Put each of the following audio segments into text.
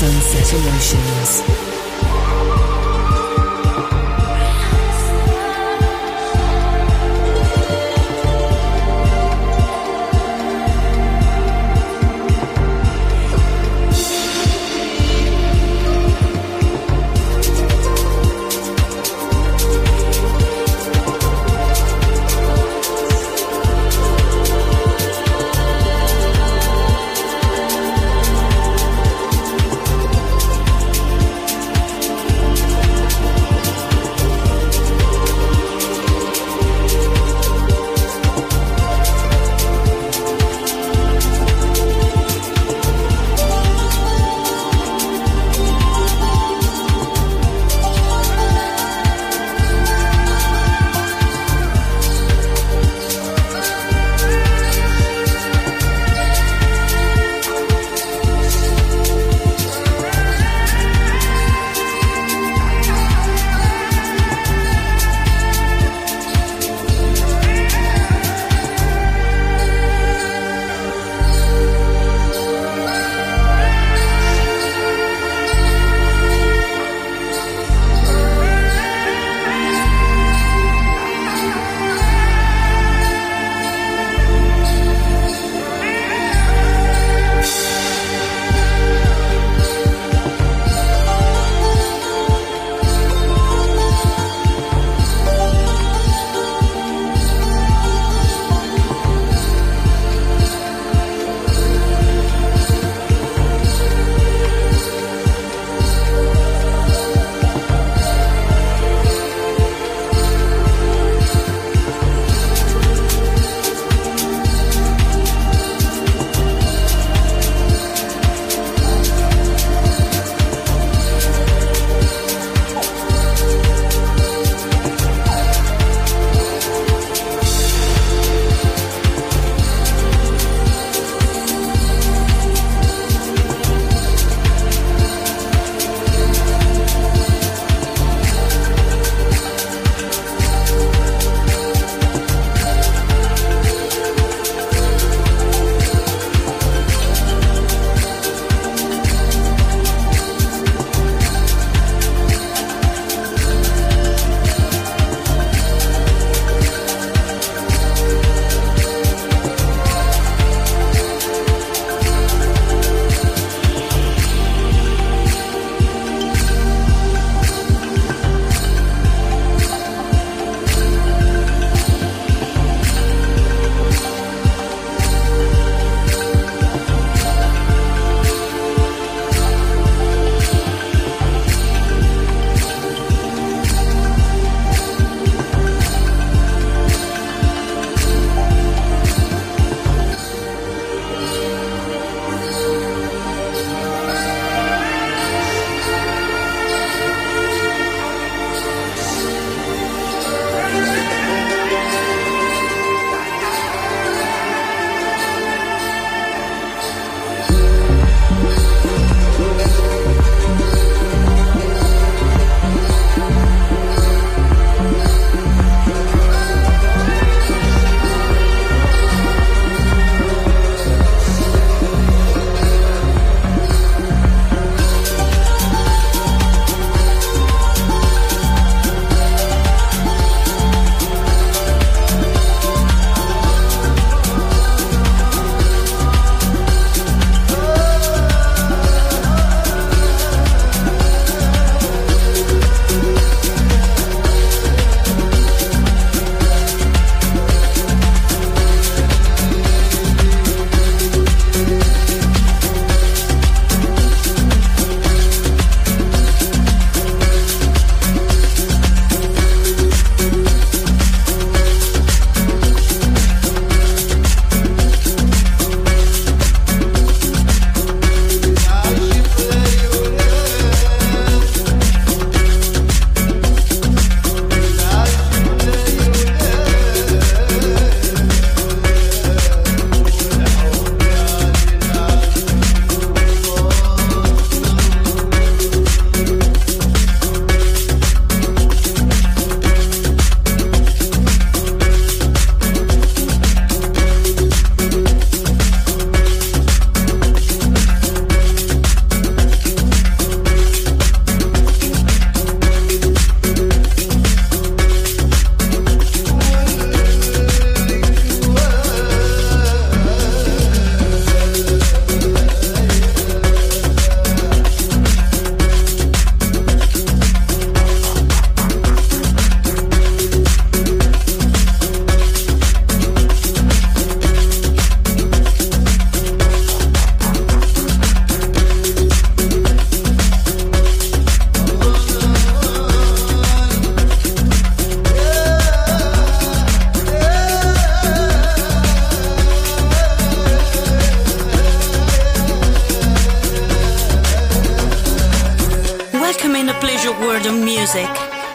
Sunset Emotions.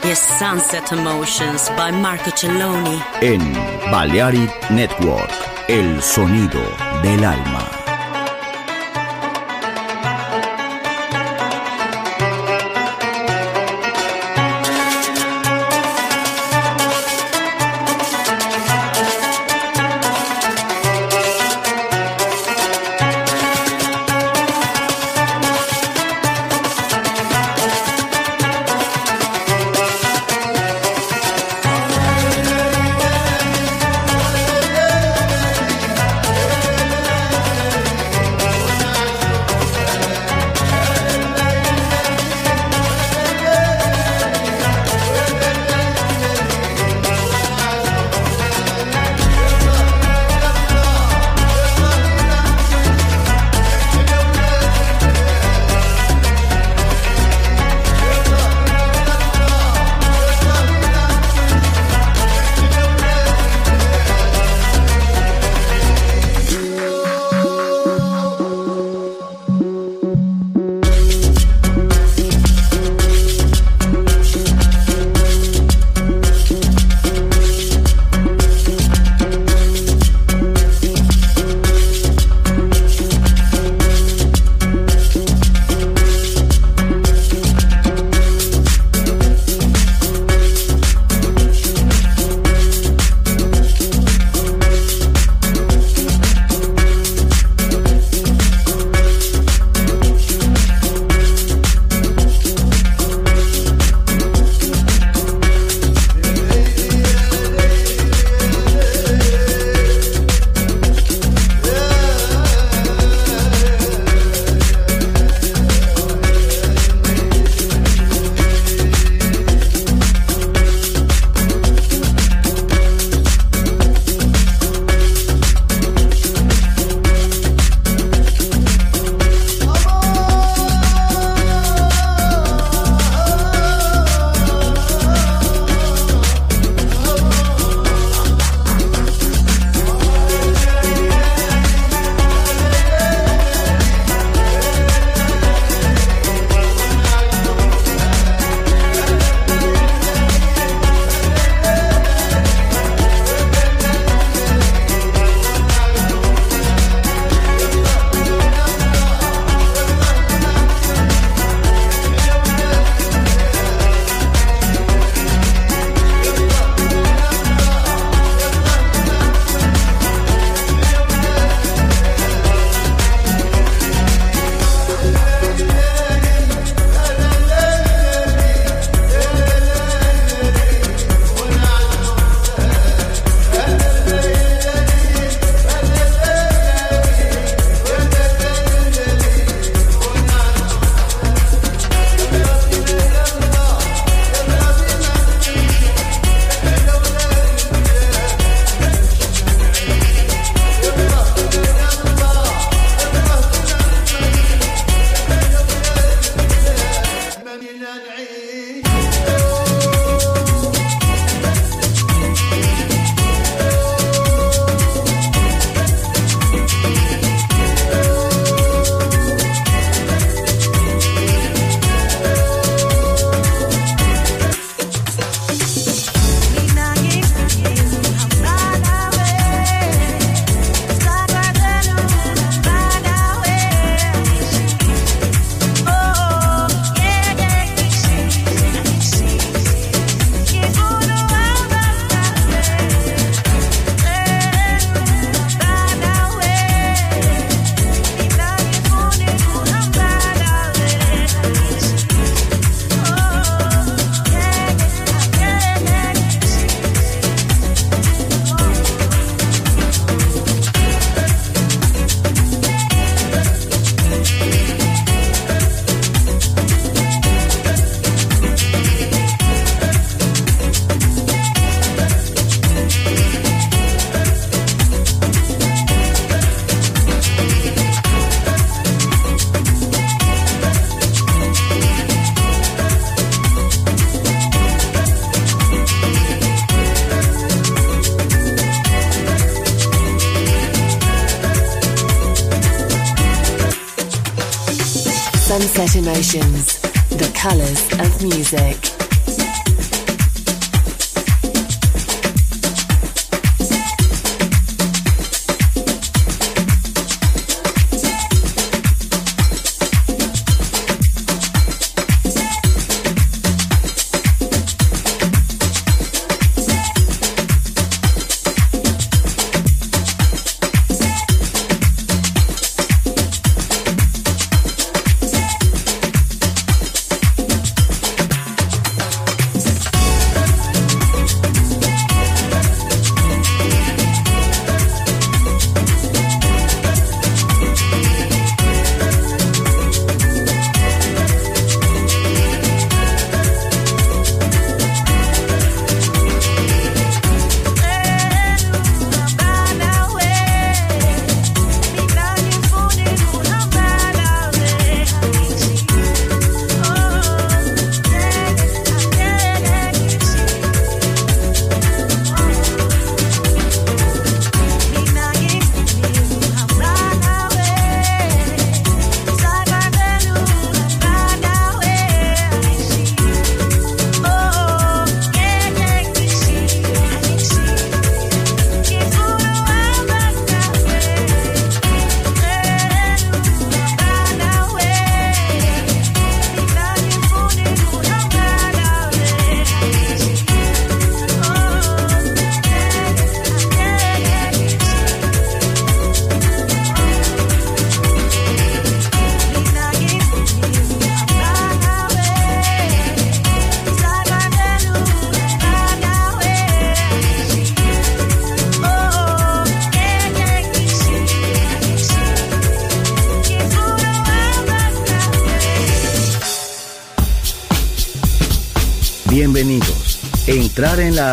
Is Sunset Emotions by Marco Celloni. En Balearic Network, el sonido del alma.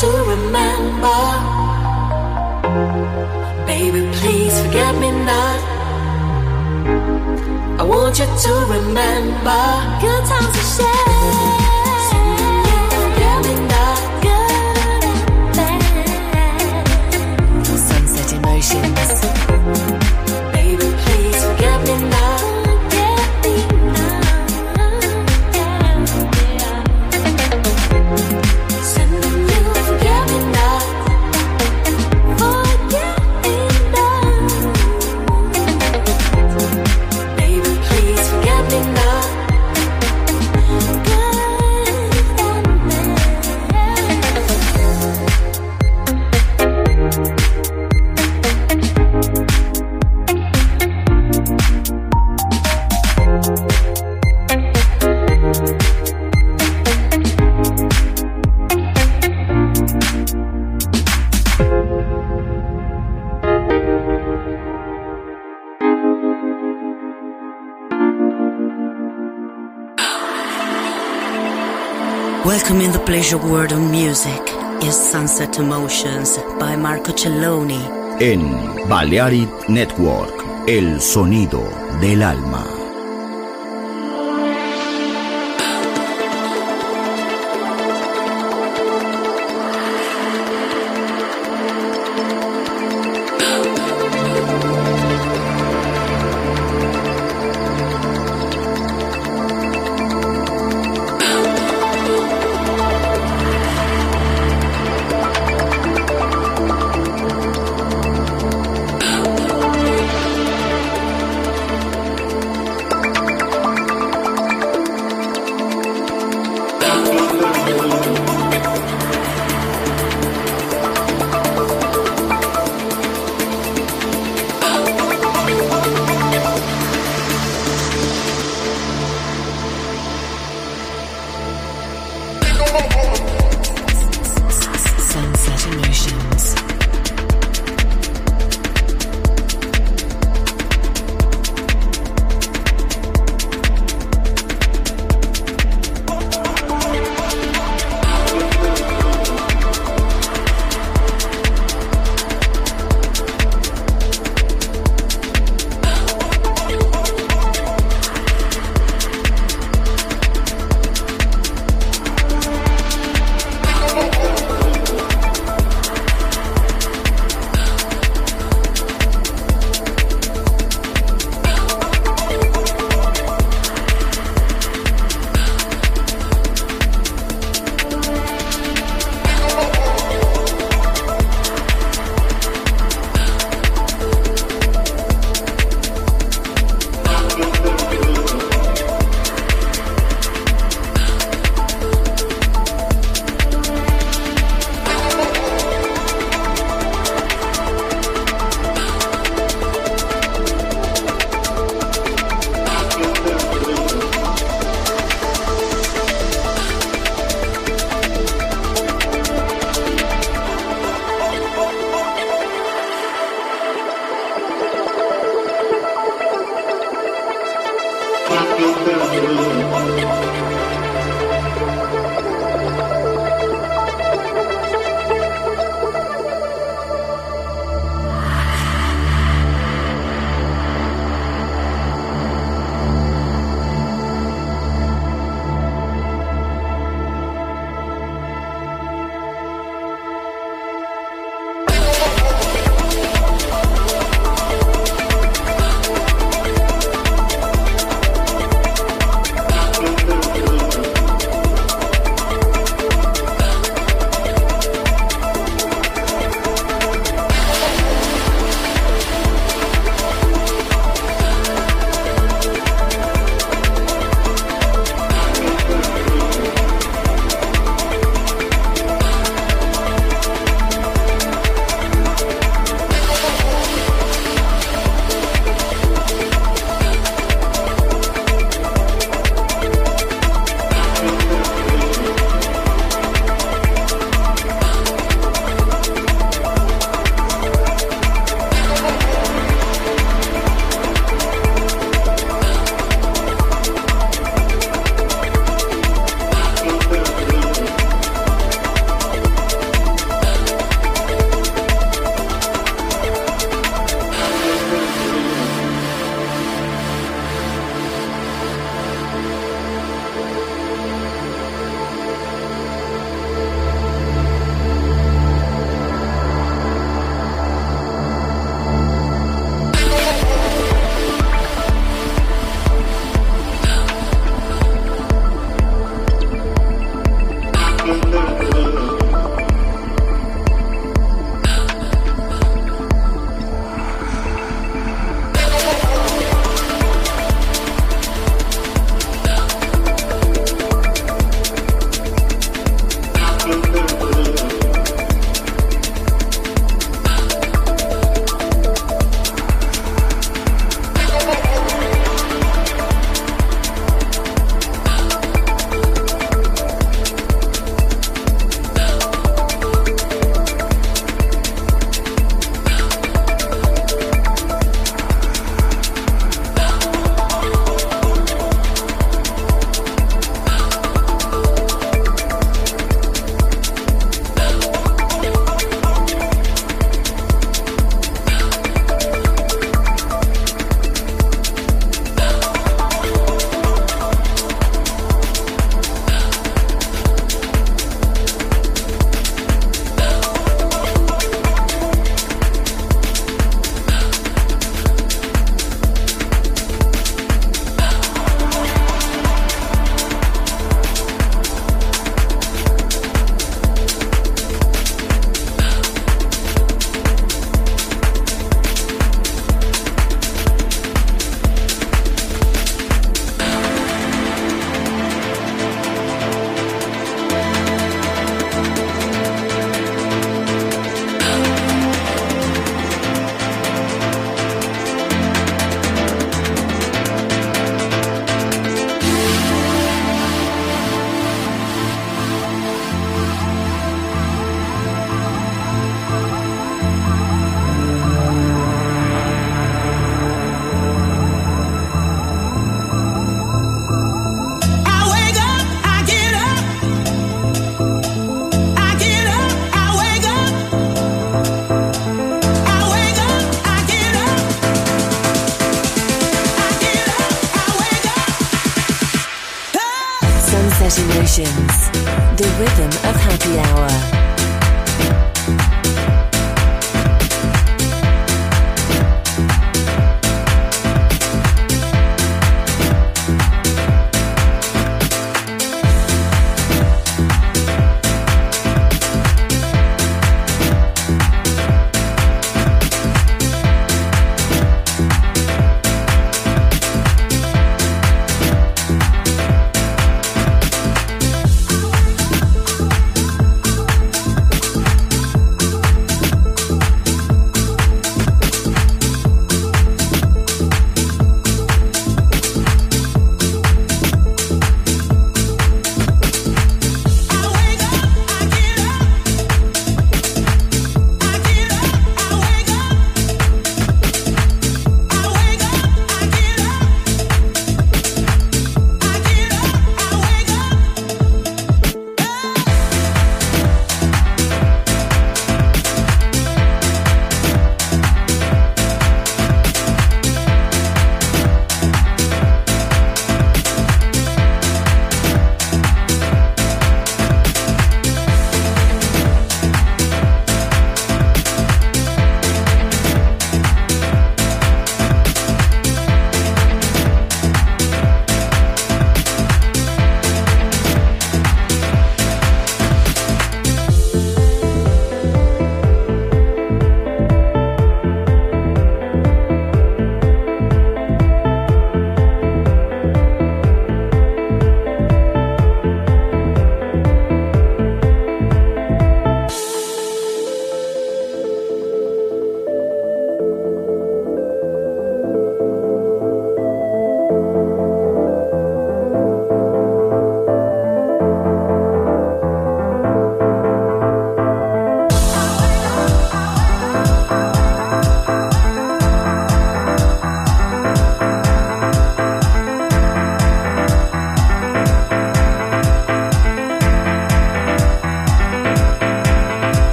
to remember. Baby, please forget me not. I want you to remember good times we shared. Pleasure world of music is Sunset Emotions by Marco Celloni. En Balearic Network, el sonido del alma.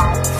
Bye.